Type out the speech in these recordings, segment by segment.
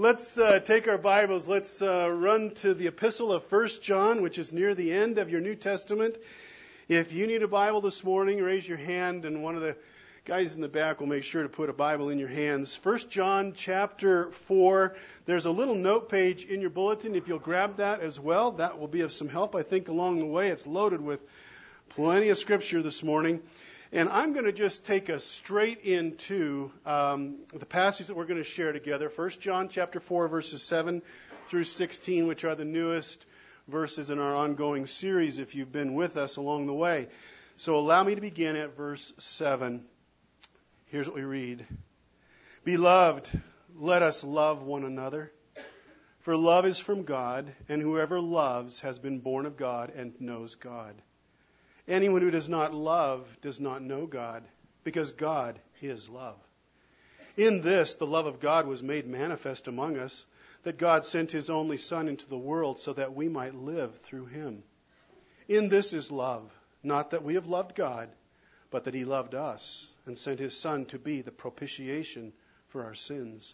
Let's uh, take our Bibles. Let's uh, run to the epistle of First John, which is near the end of your New Testament. If you need a Bible this morning, raise your hand, and one of the guys in the back will make sure to put a Bible in your hands. First John chapter 4. There's a little note page in your bulletin. If you'll grab that as well, that will be of some help, I think, along the way. It's loaded with plenty of scripture this morning. And I'm going to just take us straight into um, the passage that we're going to share together. First John chapter 4, verses 7 through 16, which are the newest verses in our ongoing series if you've been with us along the way. So allow me to begin at verse 7. Here's what we read Beloved, let us love one another. For love is from God, and whoever loves has been born of God and knows God. Anyone who does not love does not know God, because God is love. In this, the love of God was made manifest among us, that God sent his only Son into the world so that we might live through him. In this is love, not that we have loved God, but that he loved us and sent his Son to be the propitiation for our sins.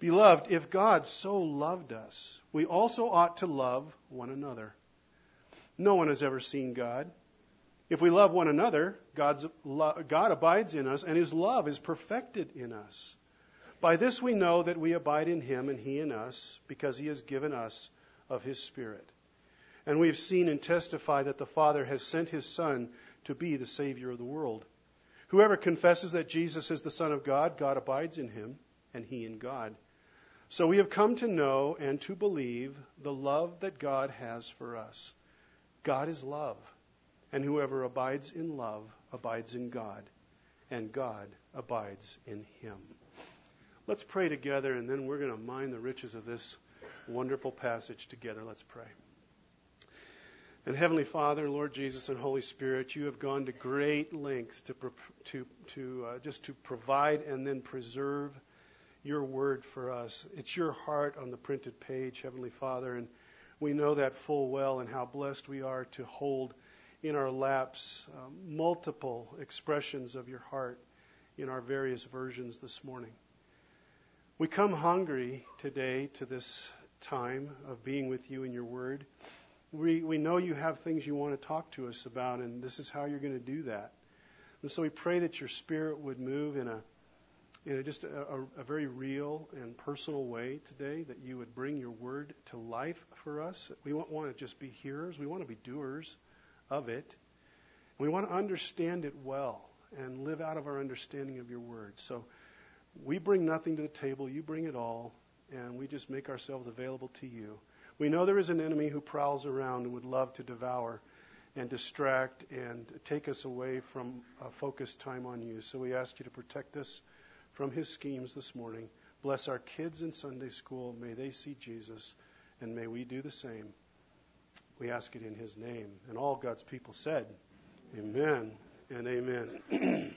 Beloved, if God so loved us, we also ought to love one another. No one has ever seen God. If we love one another, God's lo- God abides in us, and his love is perfected in us. By this we know that we abide in him and he in us, because he has given us of his Spirit. And we have seen and testified that the Father has sent his Son to be the Savior of the world. Whoever confesses that Jesus is the Son of God, God abides in him, and he in God. So we have come to know and to believe the love that God has for us. God is love. And whoever abides in love abides in God, and God abides in him. Let's pray together, and then we're going to mine the riches of this wonderful passage together. Let's pray. And Heavenly Father, Lord Jesus, and Holy Spirit, you have gone to great lengths to, to, to uh, just to provide and then preserve your word for us. It's your heart on the printed page, Heavenly Father, and we know that full well and how blessed we are to hold in our laps um, multiple expressions of your heart in our various versions this morning. We come hungry today to this time of being with you in your word. We, we know you have things you want to talk to us about, and this is how you're going to do that. And so we pray that your spirit would move in a in a, just a, a, a very real and personal way today, that you would bring your word to life for us. We don't want to just be hearers, we want to be doers of it. We want to understand it well and live out of our understanding of your word. So we bring nothing to the table, you bring it all, and we just make ourselves available to you. We know there is an enemy who prowls around and would love to devour and distract and take us away from a focused time on you. So we ask you to protect us from his schemes this morning. Bless our kids in Sunday school. May they see Jesus, and may we do the same. We ask it in his name. And all God's people said, Amen and amen.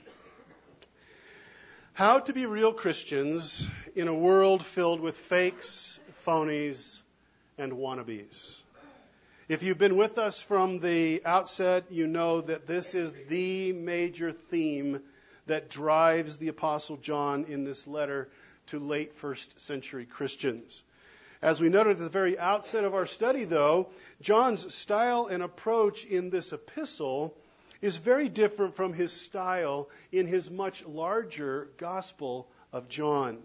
How to be real Christians in a world filled with fakes, phonies, and wannabes. If you've been with us from the outset, you know that this is the major theme that drives the Apostle John in this letter to late first century Christians. As we noted at the very outset of our study, though, John's style and approach in this epistle is very different from his style in his much larger Gospel of John.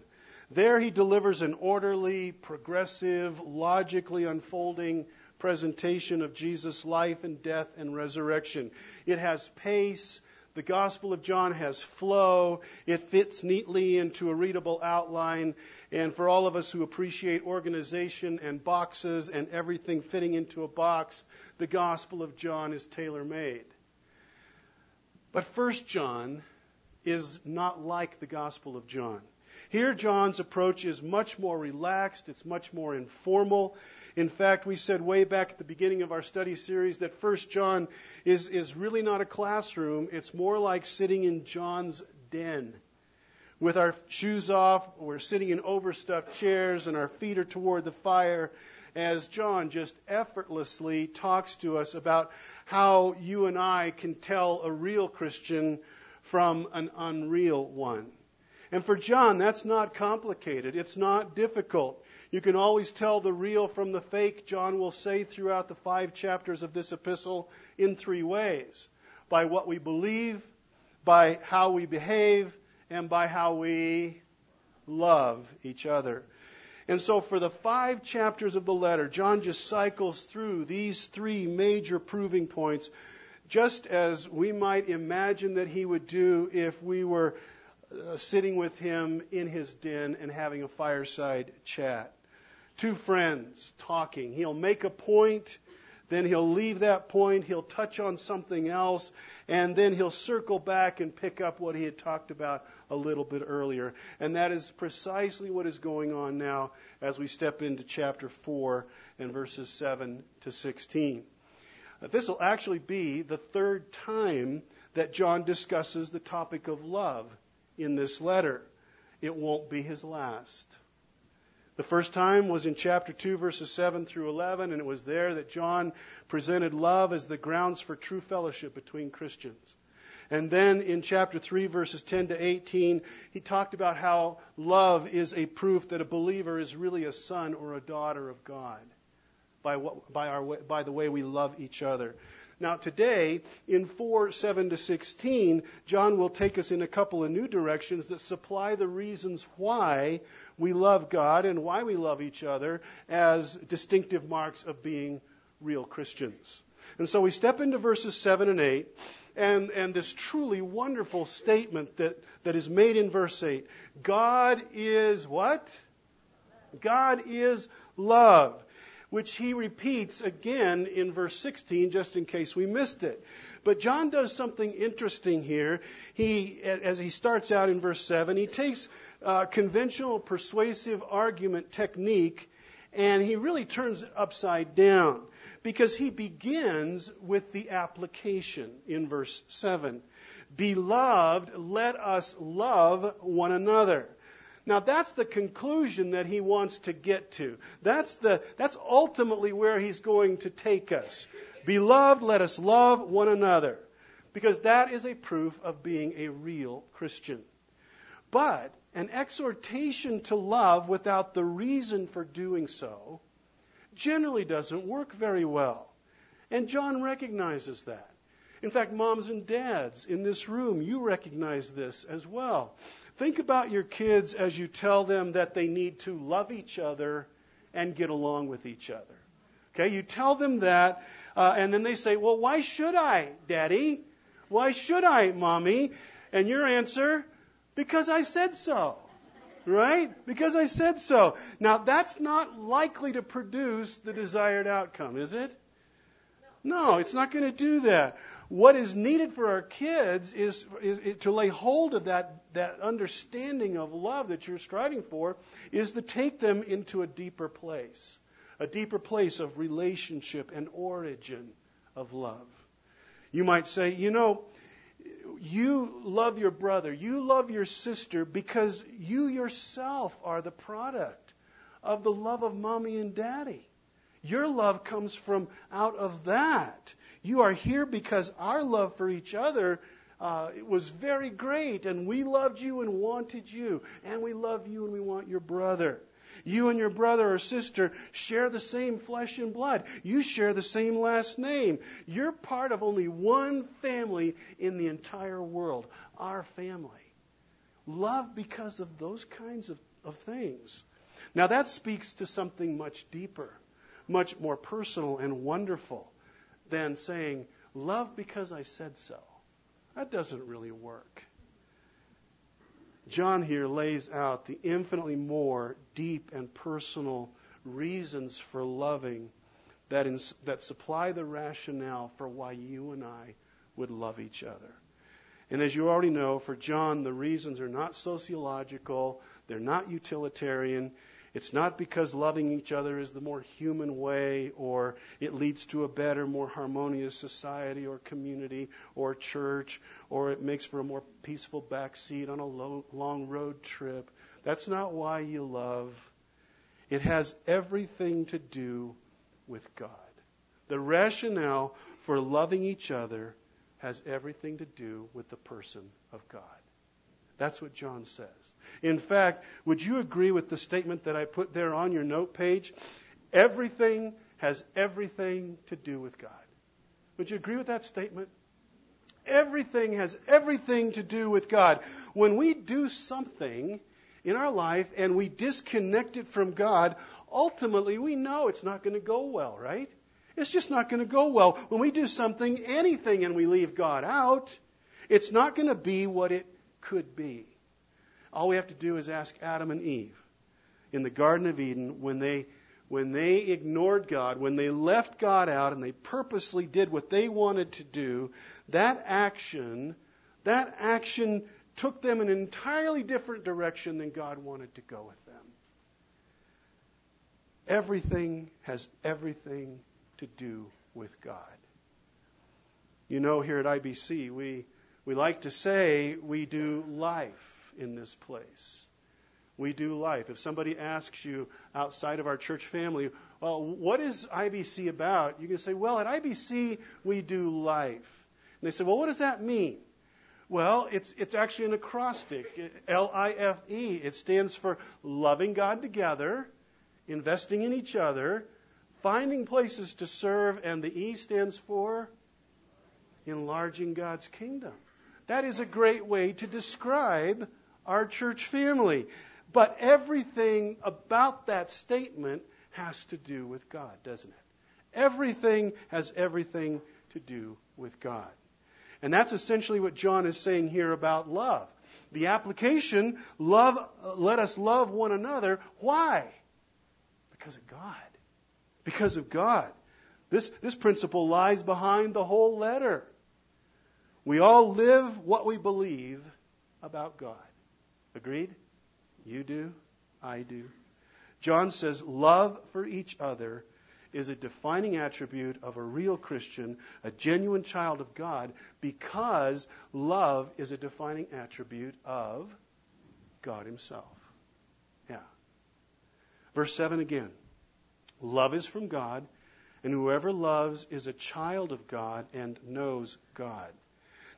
There he delivers an orderly, progressive, logically unfolding presentation of Jesus' life and death and resurrection. It has pace. The Gospel of John has flow. It fits neatly into a readable outline. And for all of us who appreciate organization and boxes and everything fitting into a box, the Gospel of John is tailor made. But First John is not like the Gospel of John. Here, John's approach is much more relaxed, it's much more informal. In fact, we said way back at the beginning of our study series that First John is, is really not a classroom, it's more like sitting in John's den with our shoes off, we're sitting in overstuffed chairs, and our feet are toward the fire as John just effortlessly talks to us about how you and I can tell a real Christian from an unreal one. And for John, that's not complicated. It's not difficult. You can always tell the real from the fake, John will say throughout the five chapters of this epistle, in three ways by what we believe, by how we behave, and by how we love each other. And so, for the five chapters of the letter, John just cycles through these three major proving points, just as we might imagine that he would do if we were uh, sitting with him in his den and having a fireside chat. Two friends talking. He'll make a point then he'll leave that point, he'll touch on something else, and then he'll circle back and pick up what he had talked about a little bit earlier. And that is precisely what is going on now as we step into chapter 4 and verses 7 to 16. Uh, this will actually be the third time that John discusses the topic of love in this letter. It won't be his last. The first time was in chapter 2, verses 7 through 11, and it was there that John presented love as the grounds for true fellowship between Christians. And then in chapter 3, verses 10 to 18, he talked about how love is a proof that a believer is really a son or a daughter of God by, what, by, our, by the way we love each other. Now, today, in 4 7 to 16, John will take us in a couple of new directions that supply the reasons why we love God and why we love each other as distinctive marks of being real Christians. And so we step into verses 7 and 8, and, and this truly wonderful statement that, that is made in verse 8 God is what? God is love which he repeats again in verse 16, just in case we missed it. But John does something interesting here. He, as he starts out in verse 7, he takes conventional persuasive argument technique and he really turns it upside down because he begins with the application in verse 7. Beloved, let us love one another. Now that's the conclusion that he wants to get to. That's the, that's ultimately where he's going to take us. Beloved, let us love one another. Because that is a proof of being a real Christian. But an exhortation to love without the reason for doing so generally doesn't work very well. And John recognizes that. In fact, moms and dads in this room, you recognize this as well. Think about your kids as you tell them that they need to love each other and get along with each other. Okay, you tell them that, uh, and then they say, Well, why should I, Daddy? Why should I, Mommy? And your answer, Because I said so. Right? Because I said so. Now, that's not likely to produce the desired outcome, is it? No, it's not going to do that. What is needed for our kids is, is, is, to lay hold of that, that understanding of love that you're striving for, is to take them into a deeper place, a deeper place of relationship and origin of love. You might say, you know, you love your brother, you love your sister because you yourself are the product of the love of mommy and daddy. Your love comes from out of that. You are here because our love for each other uh, it was very great, and we loved you and wanted you, and we love you and we want your brother. You and your brother or sister share the same flesh and blood. You share the same last name. You're part of only one family in the entire world, our family. Love because of those kinds of, of things. Now, that speaks to something much deeper, much more personal and wonderful than saying, Love because I said so. That doesn't really work. John here lays out the infinitely more deep and personal reasons for loving that, in, that supply the rationale for why you and I would love each other. And as you already know, for John, the reasons are not sociological, they're not utilitarian, it's not because loving each other is the more human way or it leads to a better, more harmonious society or community or church or it makes for a more peaceful backseat on a long road trip. That's not why you love. It has everything to do with God. The rationale for loving each other has everything to do with the person of God. That's what John says. In fact, would you agree with the statement that I put there on your note page? Everything has everything to do with God. Would you agree with that statement? Everything has everything to do with God. When we do something in our life and we disconnect it from God, ultimately we know it's not going to go well, right? It's just not going to go well. When we do something, anything, and we leave God out, it's not going to be what it could be. All we have to do is ask Adam and Eve in the Garden of Eden when they when they ignored God, when they left God out and they purposely did what they wanted to do, that action, that action took them in an entirely different direction than God wanted to go with them. Everything has everything to do with God. You know, here at IBC, we, we like to say we do life in this place we do life. If somebody asks you outside of our church family, well, what is IBC about? You can say, well, at IBC, we do life. And they say, well, what does that mean? Well, it's, it's actually an acrostic, L I F E. It stands for loving God together, investing in each other, finding places to serve, and the E stands for enlarging God's kingdom. That is a great way to describe our church family. But everything about that statement has to do with God, doesn't it? Everything has everything to do with God. And that's essentially what John is saying here about love. The application, love, let us love one another. Why? Because of God. Because of God. This, this principle lies behind the whole letter. We all live what we believe about God. Agreed? You do, I do. John says love for each other is a defining attribute of a real Christian, a genuine child of God, because love is a defining attribute of God Himself. Yeah. Verse 7 again. Love is from God, and whoever loves is a child of God and knows God.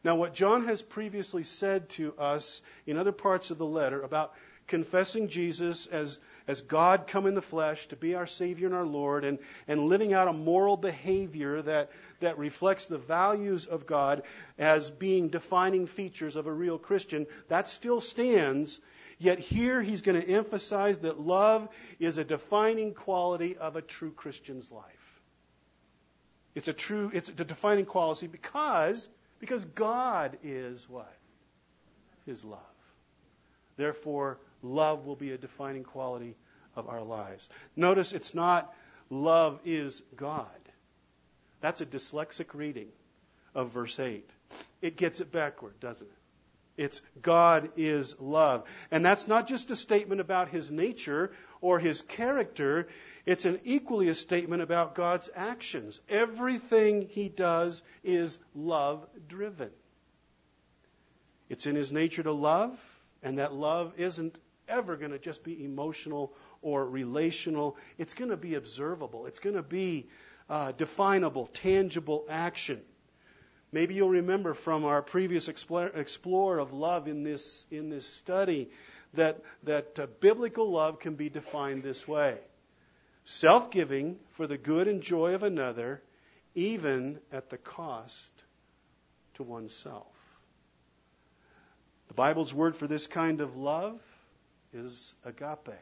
Now, what John has previously said to us in other parts of the letter about confessing Jesus as, as God come in the flesh to be our Savior and our Lord, and, and living out a moral behavior that, that reflects the values of God as being defining features of a real Christian, that still stands. Yet here he's going to emphasize that love is a defining quality of a true Christian's life. It's a true, it's a defining quality because, because God is what? His love. Therefore, love will be a defining quality of our lives. Notice it's not love is God. That's a dyslexic reading of verse 8. It gets it backward, doesn't it? It's God is love. And that's not just a statement about his nature or his character, it's an equally a statement about God's actions. Everything he does is love driven. It's in his nature to love, and that love isn't ever going to just be emotional or relational. It's going to be observable. It's going to be uh, definable, tangible action. Maybe you'll remember from our previous explore, of love in this in this study that that uh, biblical love can be defined this way: self-giving for the good and joy of another, even at the cost to oneself. The Bible's word for this kind of love is agape,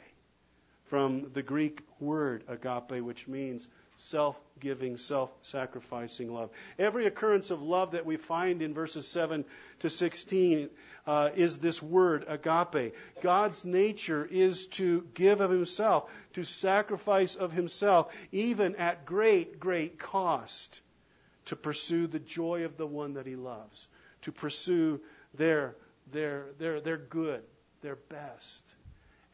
from the Greek word agape, which means self giving, self sacrificing love. Every occurrence of love that we find in verses 7 to 16 uh, is this word, agape. God's nature is to give of himself, to sacrifice of himself, even at great, great cost, to pursue the joy of the one that he loves, to pursue their, their, their, their good, their best.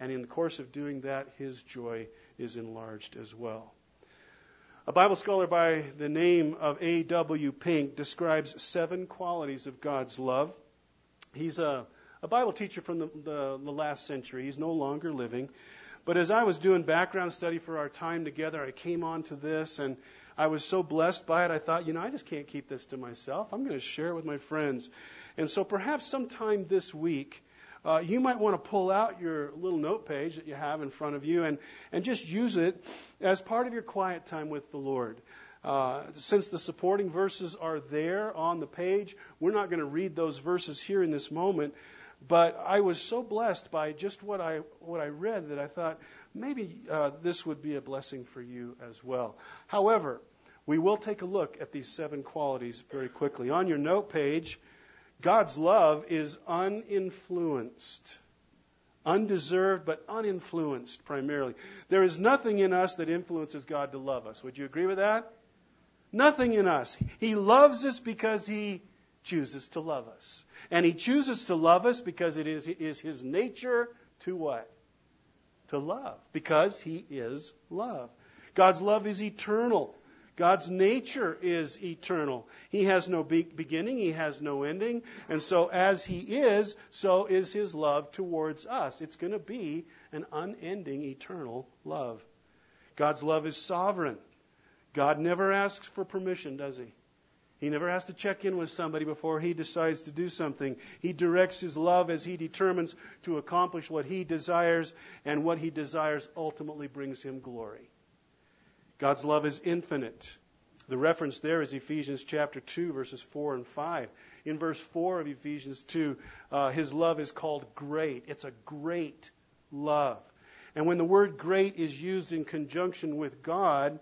And in the course of doing that, his joy is enlarged as well. A Bible scholar by the name of A.W. Pink describes seven qualities of God's love. He's a, a Bible teacher from the, the, the last century. He's no longer living. But as I was doing background study for our time together, I came on to this and I was so blessed by it. I thought, you know, I just can't keep this to myself. I'm going to share it with my friends. And so perhaps sometime this week, uh, you might want to pull out your little note page that you have in front of you and, and just use it as part of your quiet time with the Lord. Uh, since the supporting verses are there on the page, we're not going to read those verses here in this moment. But I was so blessed by just what I what I read that I thought maybe uh, this would be a blessing for you as well. However, we will take a look at these seven qualities very quickly. On your note page, God's love is uninfluenced, undeserved, but uninfluenced primarily. There is nothing in us that influences God to love us. Would you agree with that? Nothing in us. He loves us because He chooses to love us. And He chooses to love us because it is, is His nature to what? To love. Because He is love. God's love is eternal. God's nature is eternal. He has no be- beginning, He has no ending. And so, as He is, so is His love towards us. It's going to be an unending, eternal love. God's love is sovereign. God never asks for permission, does He? He never has to check in with somebody before he decides to do something. He directs his love as he determines to accomplish what he desires, and what he desires ultimately brings him glory. God's love is infinite. The reference there is Ephesians chapter 2, verses 4 and 5. In verse 4 of Ephesians 2, uh, his love is called great. It's a great love. And when the word great is used in conjunction with God,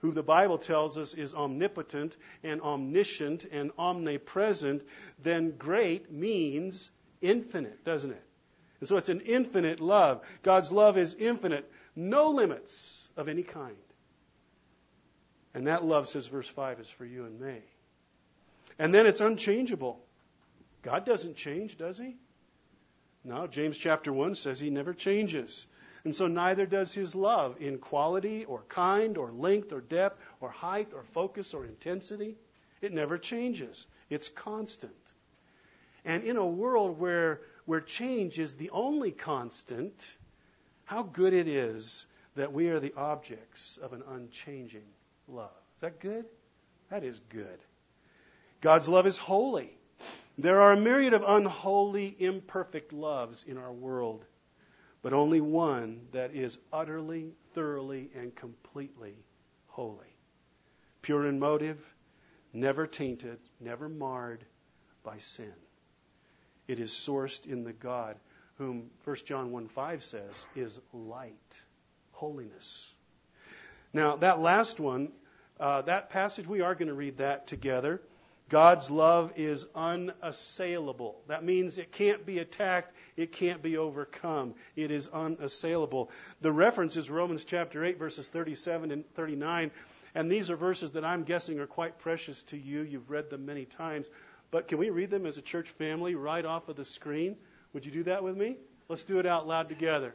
who the Bible tells us is omnipotent and omniscient and omnipresent, then great means infinite, doesn't it? And so it's an infinite love. God's love is infinite, no limits of any kind. And that love, says verse 5, is for you and me. And then it's unchangeable. God doesn't change, does he? No, James chapter 1 says he never changes. And so neither does his love in quality or kind or length or depth or height or focus or intensity. It never changes. It's constant. And in a world where, where change is the only constant, how good it is that we are the objects of an unchanging love. Is that good? That is good. God's love is holy. There are a myriad of unholy, imperfect loves in our world, but only one that is utterly, thoroughly, and completely holy. Pure in motive, never tainted, never marred by sin. It is sourced in the God whom 1 John 1 5 says is light, holiness. Now, that last one, uh, that passage, we are going to read that together. God's love is unassailable. That means it can't be attacked, it can't be overcome. It is unassailable. The reference is Romans chapter 8, verses 37 and 39. And these are verses that I'm guessing are quite precious to you. You've read them many times. But can we read them as a church family right off of the screen? Would you do that with me? Let's do it out loud together.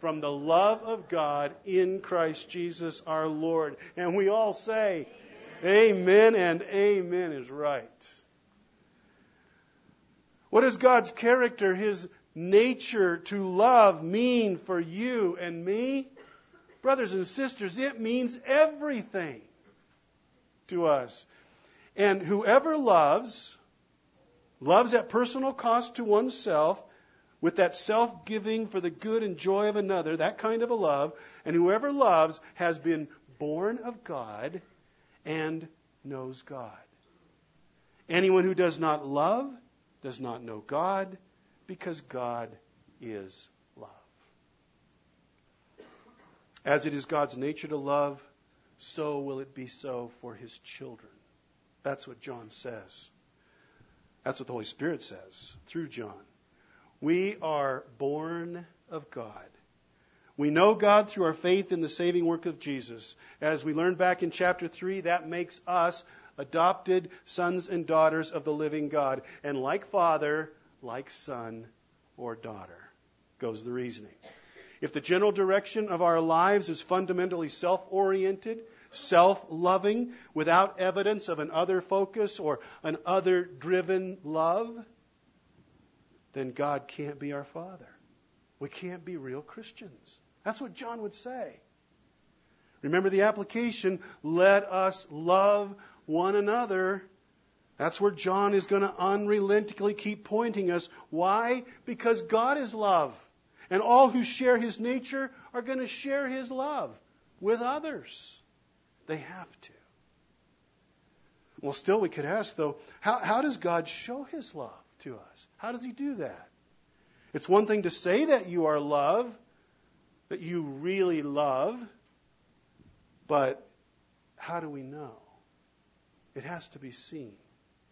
from the love of God in Christ Jesus our Lord. And we all say, Amen, amen and amen is right. What does God's character, His nature to love mean for you and me? Brothers and sisters, it means everything to us. And whoever loves, loves at personal cost to oneself, with that self giving for the good and joy of another, that kind of a love. And whoever loves has been born of God and knows God. Anyone who does not love does not know God because God is love. As it is God's nature to love, so will it be so for his children. That's what John says. That's what the Holy Spirit says through John. We are born of God. We know God through our faith in the saving work of Jesus. As we learned back in chapter 3, that makes us adopted sons and daughters of the living God. And like father, like son or daughter, goes the reasoning. if the general direction of our lives is fundamentally self oriented, self loving, without evidence of an other focus or an other driven love, then God can't be our Father. We can't be real Christians. That's what John would say. Remember the application let us love one another. That's where John is going to unrelentingly keep pointing us. Why? Because God is love. And all who share his nature are going to share his love with others. They have to. Well, still, we could ask, though, how, how does God show his love to us? How does he do that? It's one thing to say that you are love, that you really love, but how do we know? It has to be seen,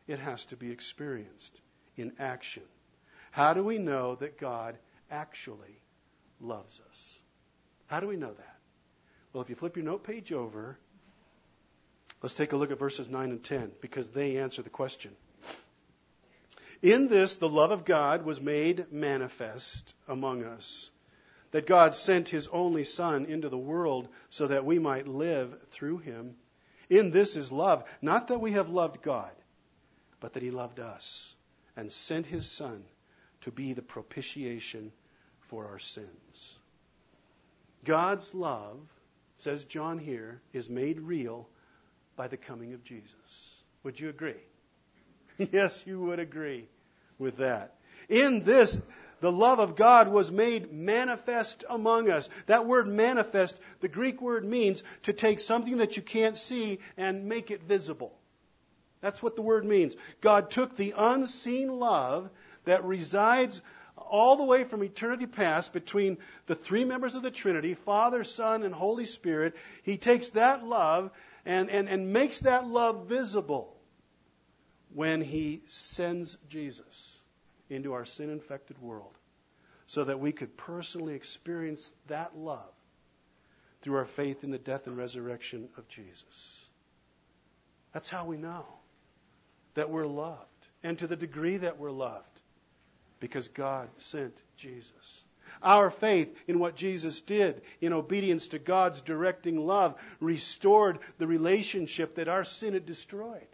it has to be experienced in action. How do we know that God actually loves us? How do we know that? Well, if you flip your note page over, let's take a look at verses 9 and 10 because they answer the question. In this, the love of God was made manifest among us, that God sent his only Son into the world so that we might live through him. In this is love, not that we have loved God, but that he loved us and sent his Son to be the propitiation for our sins. God's love, says John here, is made real by the coming of Jesus. Would you agree? yes, you would agree with that. In this, the love of God was made manifest among us. That word manifest, the Greek word means to take something that you can't see and make it visible. That's what the word means. God took the unseen love that resides all the way from eternity past between the three members of the Trinity, Father, Son, and Holy Spirit. He takes that love and, and, and makes that love visible when he sends Jesus into our sin infected world so that we could personally experience that love through our faith in the death and resurrection of Jesus. That's how we know that we're loved, and to the degree that we're loved, because God sent Jesus. Our faith in what Jesus did in obedience to God's directing love restored the relationship that our sin had destroyed.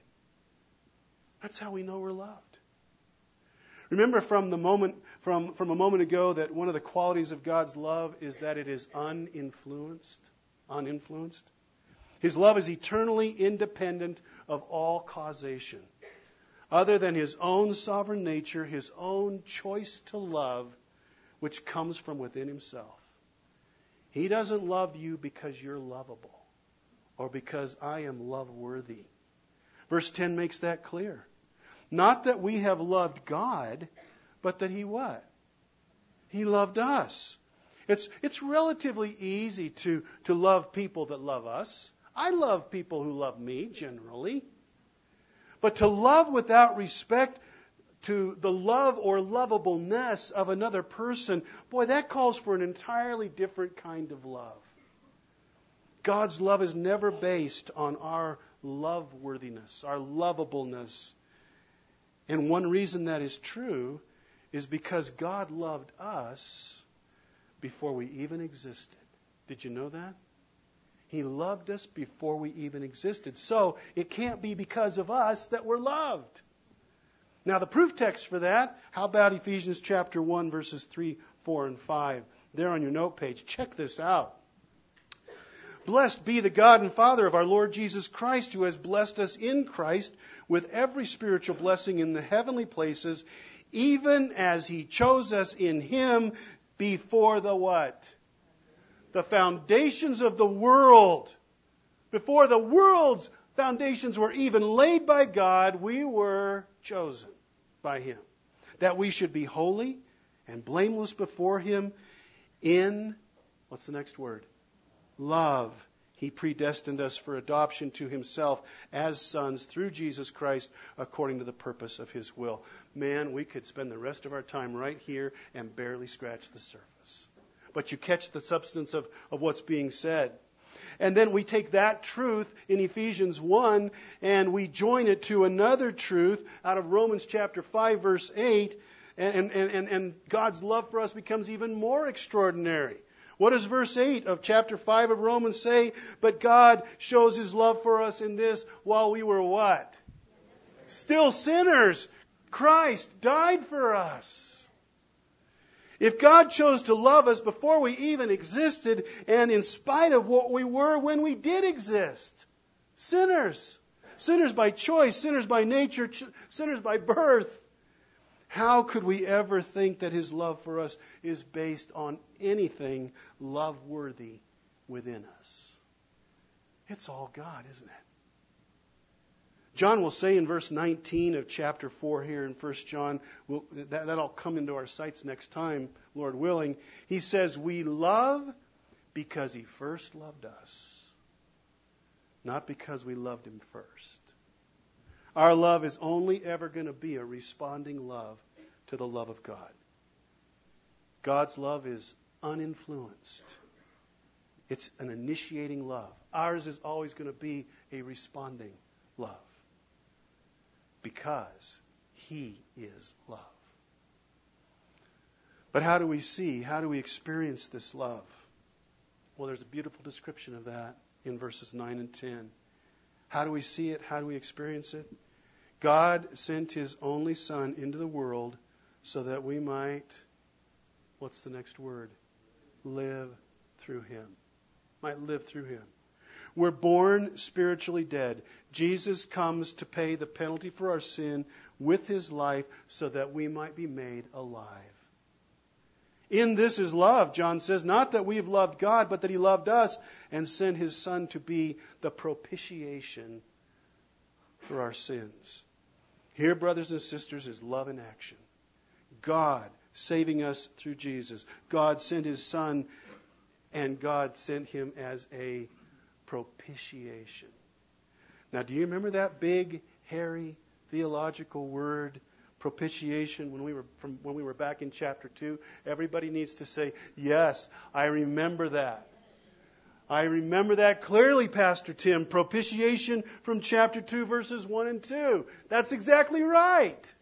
That's how we know we're loved. Remember from the moment from, from a moment ago that one of the qualities of God's love is that it is uninfluenced. Uninfluenced. His love is eternally independent of all causation other than his own sovereign nature, his own choice to love, which comes from within himself. He doesn't love you because you're lovable or because I am love worthy. Verse 10 makes that clear. Not that we have loved God, but that he what? He loved us. It's, it's relatively easy to, to love people that love us. I love people who love me generally. But to love without respect to the love or lovableness of another person, boy, that calls for an entirely different kind of love. God's love is never based on our love worthiness, our lovableness. And one reason that is true is because God loved us before we even existed. Did you know that? He loved us before we even existed. So it can't be because of us that we're loved. Now, the proof text for that, how about Ephesians chapter 1, verses 3, 4, and 5? There on your note page. Check this out. Blessed be the God and Father of our Lord Jesus Christ, who has blessed us in Christ with every spiritual blessing in the heavenly places, even as he chose us in him before the what? the foundations of the world. Before the world's foundations were even laid by God, we were chosen by Him. That we should be holy and blameless before Him in, what's the next word? Love. He predestined us for adoption to Himself as sons through Jesus Christ according to the purpose of His will. Man, we could spend the rest of our time right here and barely scratch the surface but you catch the substance of, of what's being said. And then we take that truth in Ephesians 1 and we join it to another truth out of Romans chapter 5 verse 8 and, and, and, and God's love for us becomes even more extraordinary. What does verse 8 of chapter 5 of Romans say? But God shows his love for us in this while we were what? Still sinners. Christ died for us. If God chose to love us before we even existed and in spite of what we were when we did exist, sinners, sinners by choice, sinners by nature, sinners by birth, how could we ever think that His love for us is based on anything love worthy within us? It's all God, isn't it? John will say in verse 19 of chapter 4 here in 1 John, we'll, that, that'll come into our sights next time, Lord willing. He says, We love because He first loved us, not because we loved Him first. Our love is only ever going to be a responding love to the love of God. God's love is uninfluenced. It's an initiating love. Ours is always going to be a responding love because He is love. But how do we see? How do we experience this love? Well, there's a beautiful description of that in verses 9 and 10. How do we see it? How do we experience it? God sent His only Son into the world so that we might, what's the next word? Live through Him. Might live through Him. We're born spiritually dead. Jesus comes to pay the penalty for our sin with His life so that we might be made alive. In this is love, John says, not that we've loved God, but that He loved us and sent His Son to be the propitiation for our sins. Here, brothers and sisters, is love in action. God saving us through Jesus. God sent His Son, and God sent Him as a propitiation. Now, do you remember that big, hairy theological word? Propitiation when we were from when we were back in chapter 2 everybody needs to say yes i remember that I remember that clearly, Pastor Tim. Propitiation from chapter 2, verses 1 and 2. That's exactly right.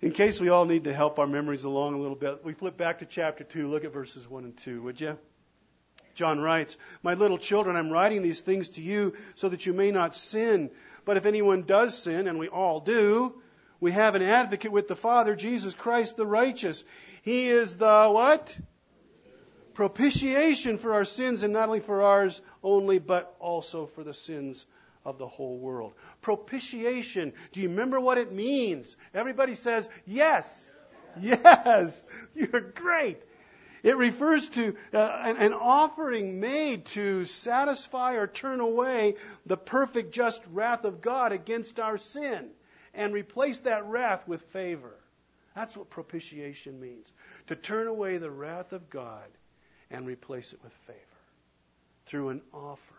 In case we all need to help our memories along a little bit, we flip back to chapter 2. Look at verses 1 and 2, would you? John writes, My little children, I'm writing these things to you so that you may not sin. But if anyone does sin, and we all do, we have an advocate with the Father, Jesus Christ the righteous. He is the what? propitiation for our sins, and not only for ours only, but also for the sins of the whole world. Propitiation. Do you remember what it means? Everybody says, yes. Yes. You're great. It refers to uh, an, an offering made to satisfy or turn away the perfect just wrath of God against our sin and replace that wrath with favor. That's what propitiation means. To turn away the wrath of God and replace it with favor through an offering.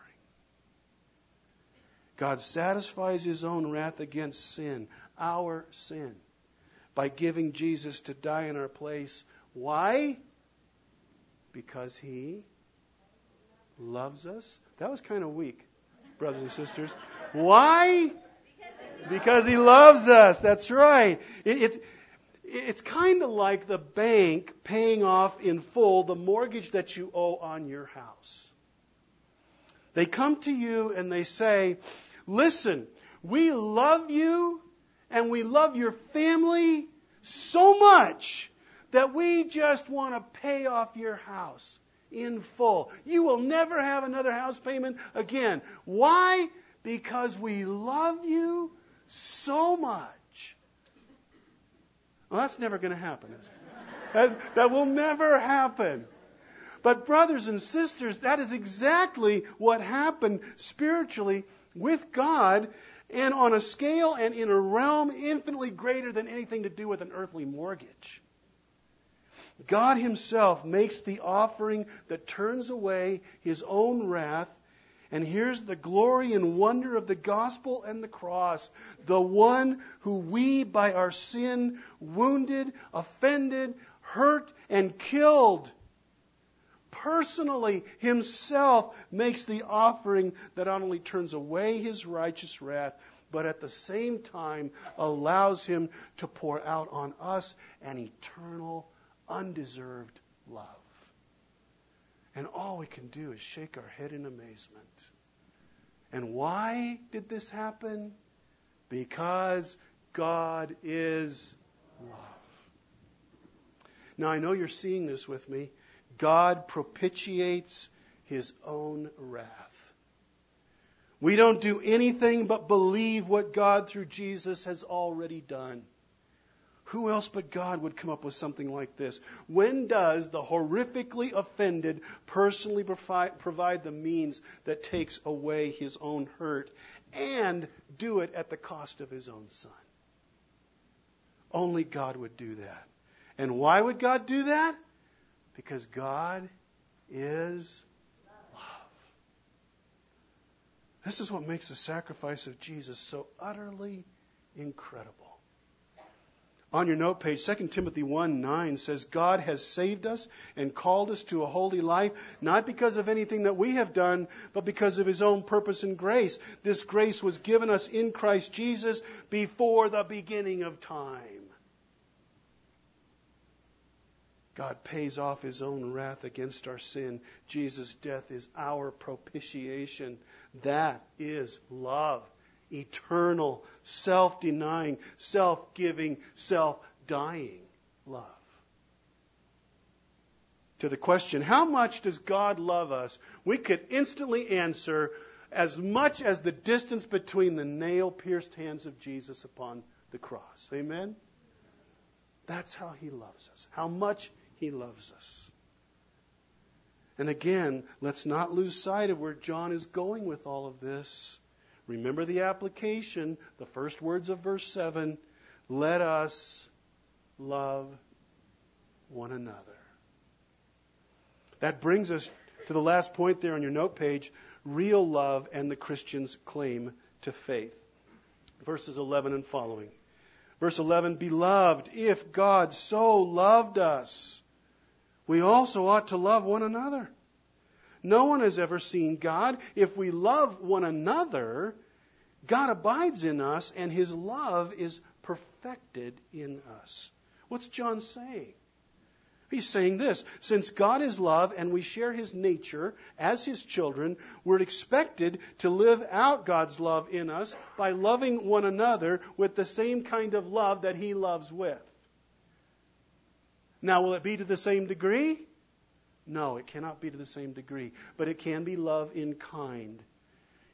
God satisfies his own wrath against sin, our sin, by giving Jesus to die in our place. Why? Because he loves us. That was kind of weak, brothers and sisters. Why? Because he loves us. That's right. It, it, it's kind of like the bank paying off in full the mortgage that you owe on your house. They come to you and they say, Listen, we love you and we love your family so much that we just want to pay off your house in full. You will never have another house payment again. Why? Because we love you so much well, that's never going to happen, is it? That, that will never happen. But, brothers and sisters, that is exactly what happened spiritually with God and on a scale and in a realm infinitely greater than anything to do with an earthly mortgage. God Himself makes the offering that turns away His own wrath and here's the glory and wonder of the gospel and the cross. The one who we, by our sin, wounded, offended, hurt, and killed, personally himself makes the offering that not only turns away his righteous wrath, but at the same time allows him to pour out on us an eternal, undeserved love. And all we can do is shake our head in amazement. And why did this happen? Because God is love. Now, I know you're seeing this with me. God propitiates his own wrath. We don't do anything but believe what God through Jesus has already done. Who else but God would come up with something like this? When does the horrifically offended personally provide the means that takes away his own hurt and do it at the cost of his own son? Only God would do that. And why would God do that? Because God is love. This is what makes the sacrifice of Jesus so utterly incredible. On your note page, 2 Timothy 1 9 says, God has saved us and called us to a holy life, not because of anything that we have done, but because of His own purpose and grace. This grace was given us in Christ Jesus before the beginning of time. God pays off His own wrath against our sin. Jesus' death is our propitiation. That is love eternal, self denying, self giving, self dying love. To the question, how much does God love us? We could instantly answer as much as the distance between the nail pierced hands of Jesus upon the cross. Amen? That's how he loves us, how much he loves us. And again, let's not lose sight of where John is going with all of this. Remember the application, the first words of verse 7 let us love one another. That brings us to the last point there on your note page real love and the Christian's claim to faith. Verses 11 and following. Verse 11 Beloved, if God so loved us, we also ought to love one another. No one has ever seen God. If we love one another, God abides in us and his love is perfected in us. What's John saying? He's saying this since God is love and we share his nature as his children, we're expected to live out God's love in us by loving one another with the same kind of love that he loves with. Now, will it be to the same degree? No, it cannot be to the same degree, but it can be love in kind.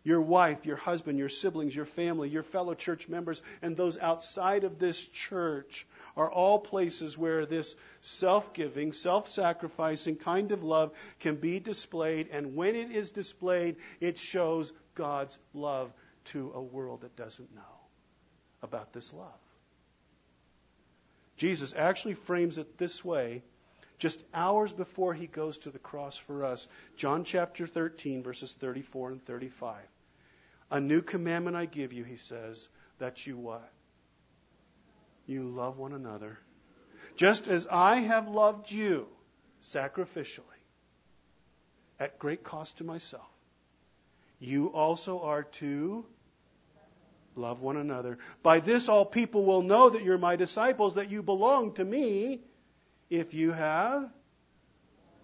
Your wife, your husband, your siblings, your family, your fellow church members, and those outside of this church are all places where this self giving, self sacrificing kind of love can be displayed. And when it is displayed, it shows God's love to a world that doesn't know about this love. Jesus actually frames it this way just hours before he goes to the cross for us. John chapter 13, verses 34 and 35. A new commandment I give you, he says, that you what? You love one another. Just as I have loved you sacrificially, at great cost to myself, you also are to love one another. By this, all people will know that you're my disciples, that you belong to me if you have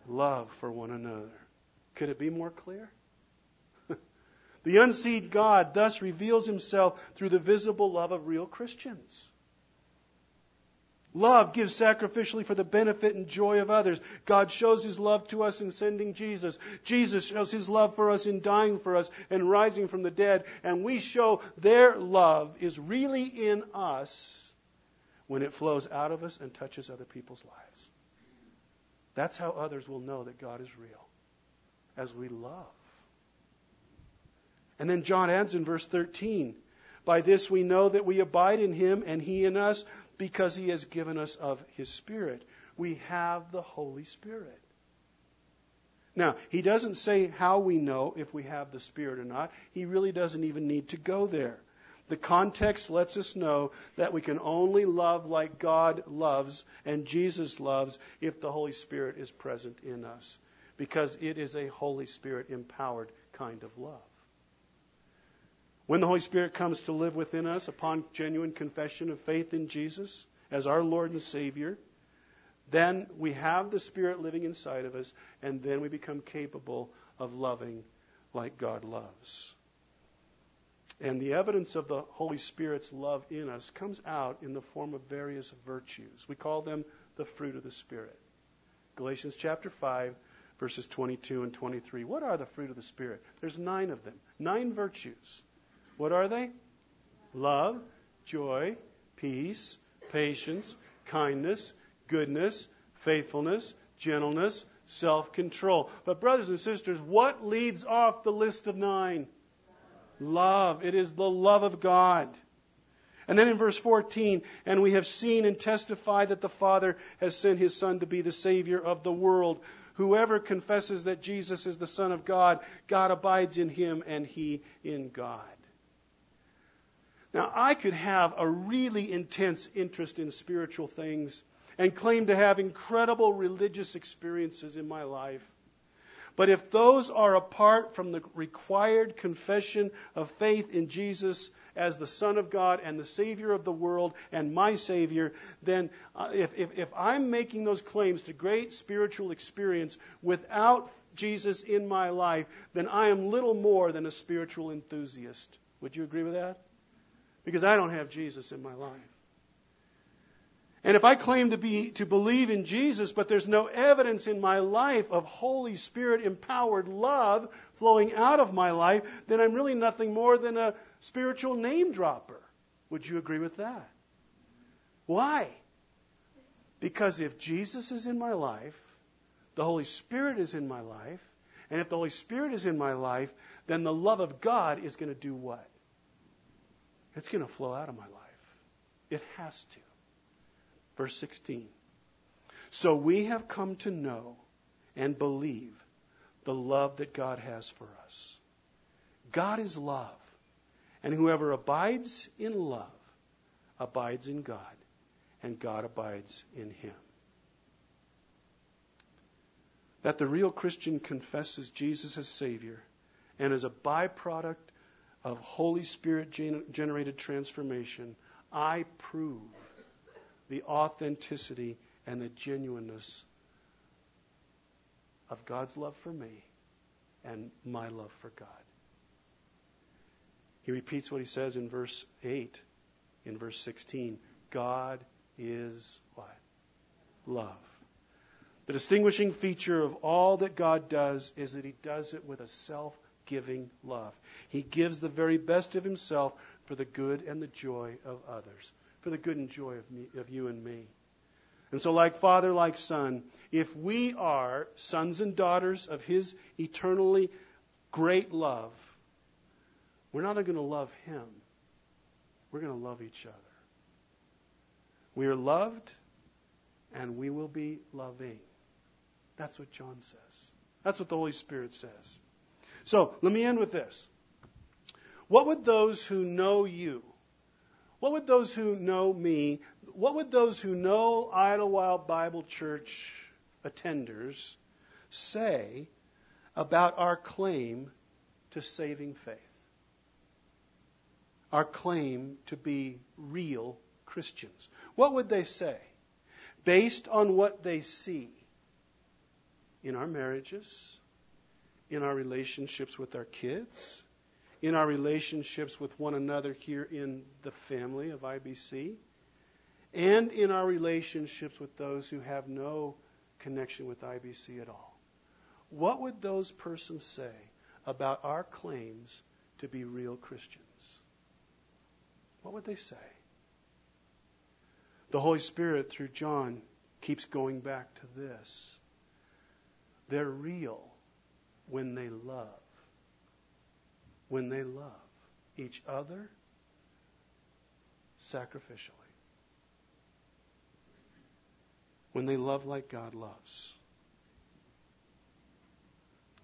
love for one another. Could it be more clear? the unseen God thus reveals himself through the visible love of real Christians. Love gives sacrificially for the benefit and joy of others. God shows his love to us in sending Jesus. Jesus shows his love for us in dying for us and rising from the dead. And we show their love is really in us when it flows out of us and touches other people's lives. That's how others will know that God is real, as we love. And then John adds in verse 13 By this we know that we abide in him and he in us because he has given us of his Spirit. We have the Holy Spirit. Now, he doesn't say how we know if we have the Spirit or not. He really doesn't even need to go there. The context lets us know that we can only love like God loves and Jesus loves if the Holy Spirit is present in us, because it is a Holy Spirit empowered kind of love. When the Holy Spirit comes to live within us upon genuine confession of faith in Jesus as our Lord and Savior, then we have the Spirit living inside of us, and then we become capable of loving like God loves. And the evidence of the Holy Spirit's love in us comes out in the form of various virtues. We call them the fruit of the Spirit. Galatians chapter 5, verses 22 and 23. What are the fruit of the Spirit? There's nine of them, nine virtues. What are they? Love, joy, peace, patience, kindness, goodness, faithfulness, gentleness, self control. But, brothers and sisters, what leads off the list of nine? Love. It is the love of God. And then in verse 14, and we have seen and testified that the Father has sent his Son to be the Savior of the world. Whoever confesses that Jesus is the Son of God, God abides in him and he in God. Now, I could have a really intense interest in spiritual things and claim to have incredible religious experiences in my life. But if those are apart from the required confession of faith in Jesus as the Son of God and the Savior of the world and my Savior, then uh, if, if, if I'm making those claims to great spiritual experience without Jesus in my life, then I am little more than a spiritual enthusiast. Would you agree with that? Because I don't have Jesus in my life. And if I claim to be to believe in Jesus, but there's no evidence in my life of Holy Spirit empowered love flowing out of my life, then I'm really nothing more than a spiritual name dropper. Would you agree with that? Why? Because if Jesus is in my life, the Holy Spirit is in my life, and if the Holy Spirit is in my life, then the love of God is going to do what? It's going to flow out of my life. It has to. Verse 16. So we have come to know and believe the love that God has for us. God is love. And whoever abides in love abides in God, and God abides in him. That the real Christian confesses Jesus as Savior and as a byproduct of Holy Spirit generated transformation, I prove the authenticity and the genuineness of God's love for me and my love for God. He repeats what he says in verse 8, in verse 16. God is what? Love. The distinguishing feature of all that God does is that he does it with a self giving love. He gives the very best of himself for the good and the joy of others for the good and joy of, me, of you and me. And so, like Father, like Son, if we are sons and daughters of His eternally great love, we're not going to love Him. We're going to love each other. We are loved, and we will be loving. That's what John says. That's what the Holy Spirit says. So, let me end with this. What would those who know you, what would those who know me, what would those who know Idlewild Bible Church attenders say about our claim to saving faith? Our claim to be real Christians. What would they say? Based on what they see in our marriages, in our relationships with our kids, in our relationships with one another here in the family of IBC, and in our relationships with those who have no connection with IBC at all. What would those persons say about our claims to be real Christians? What would they say? The Holy Spirit, through John, keeps going back to this. They're real when they love when they love each other sacrificially. When they love like God loves.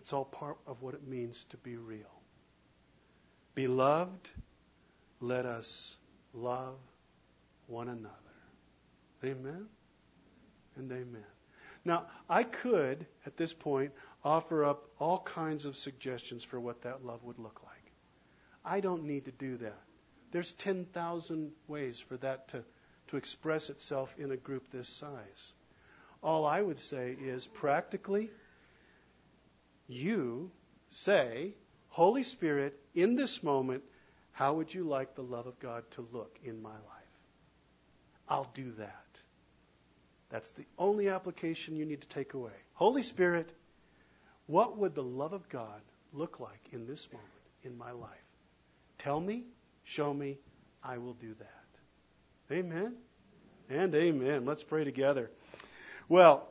It's all part of what it means to be real. Beloved, let us love one another. Amen and amen. Now, I could, at this point, offer up all kinds of suggestions for what that love would look like. I don't need to do that. There's 10,000 ways for that to, to express itself in a group this size. All I would say is practically, you say, Holy Spirit, in this moment, how would you like the love of God to look in my life? I'll do that. That's the only application you need to take away. Holy Spirit, what would the love of God look like in this moment in my life? Tell me, show me, I will do that. Amen and amen. Let's pray together. Well,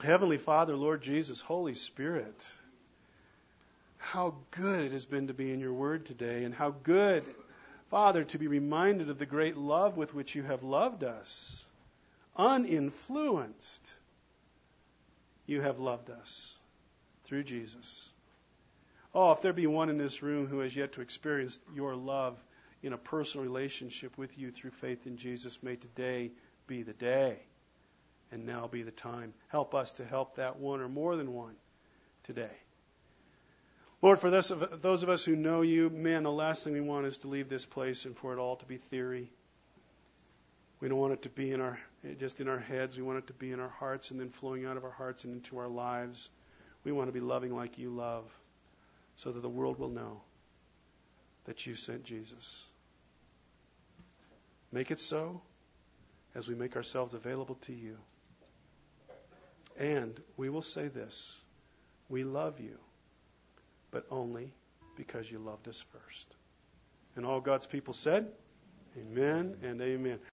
Heavenly Father, Lord Jesus, Holy Spirit, how good it has been to be in your word today, and how good, Father, to be reminded of the great love with which you have loved us. Uninfluenced, you have loved us through Jesus. Oh, if there be one in this room who has yet to experience your love in a personal relationship with you through faith in Jesus, may today be the day and now be the time. Help us to help that one or more than one today. Lord, for those of, those of us who know you, man, the last thing we want is to leave this place and for it all to be theory. We don't want it to be in our just in our heads. We want it to be in our hearts and then flowing out of our hearts and into our lives. We want to be loving like you love so that the world will know that you sent Jesus. Make it so as we make ourselves available to you. And we will say this we love you but only because you loved us first. And all God's people said, Amen and amen.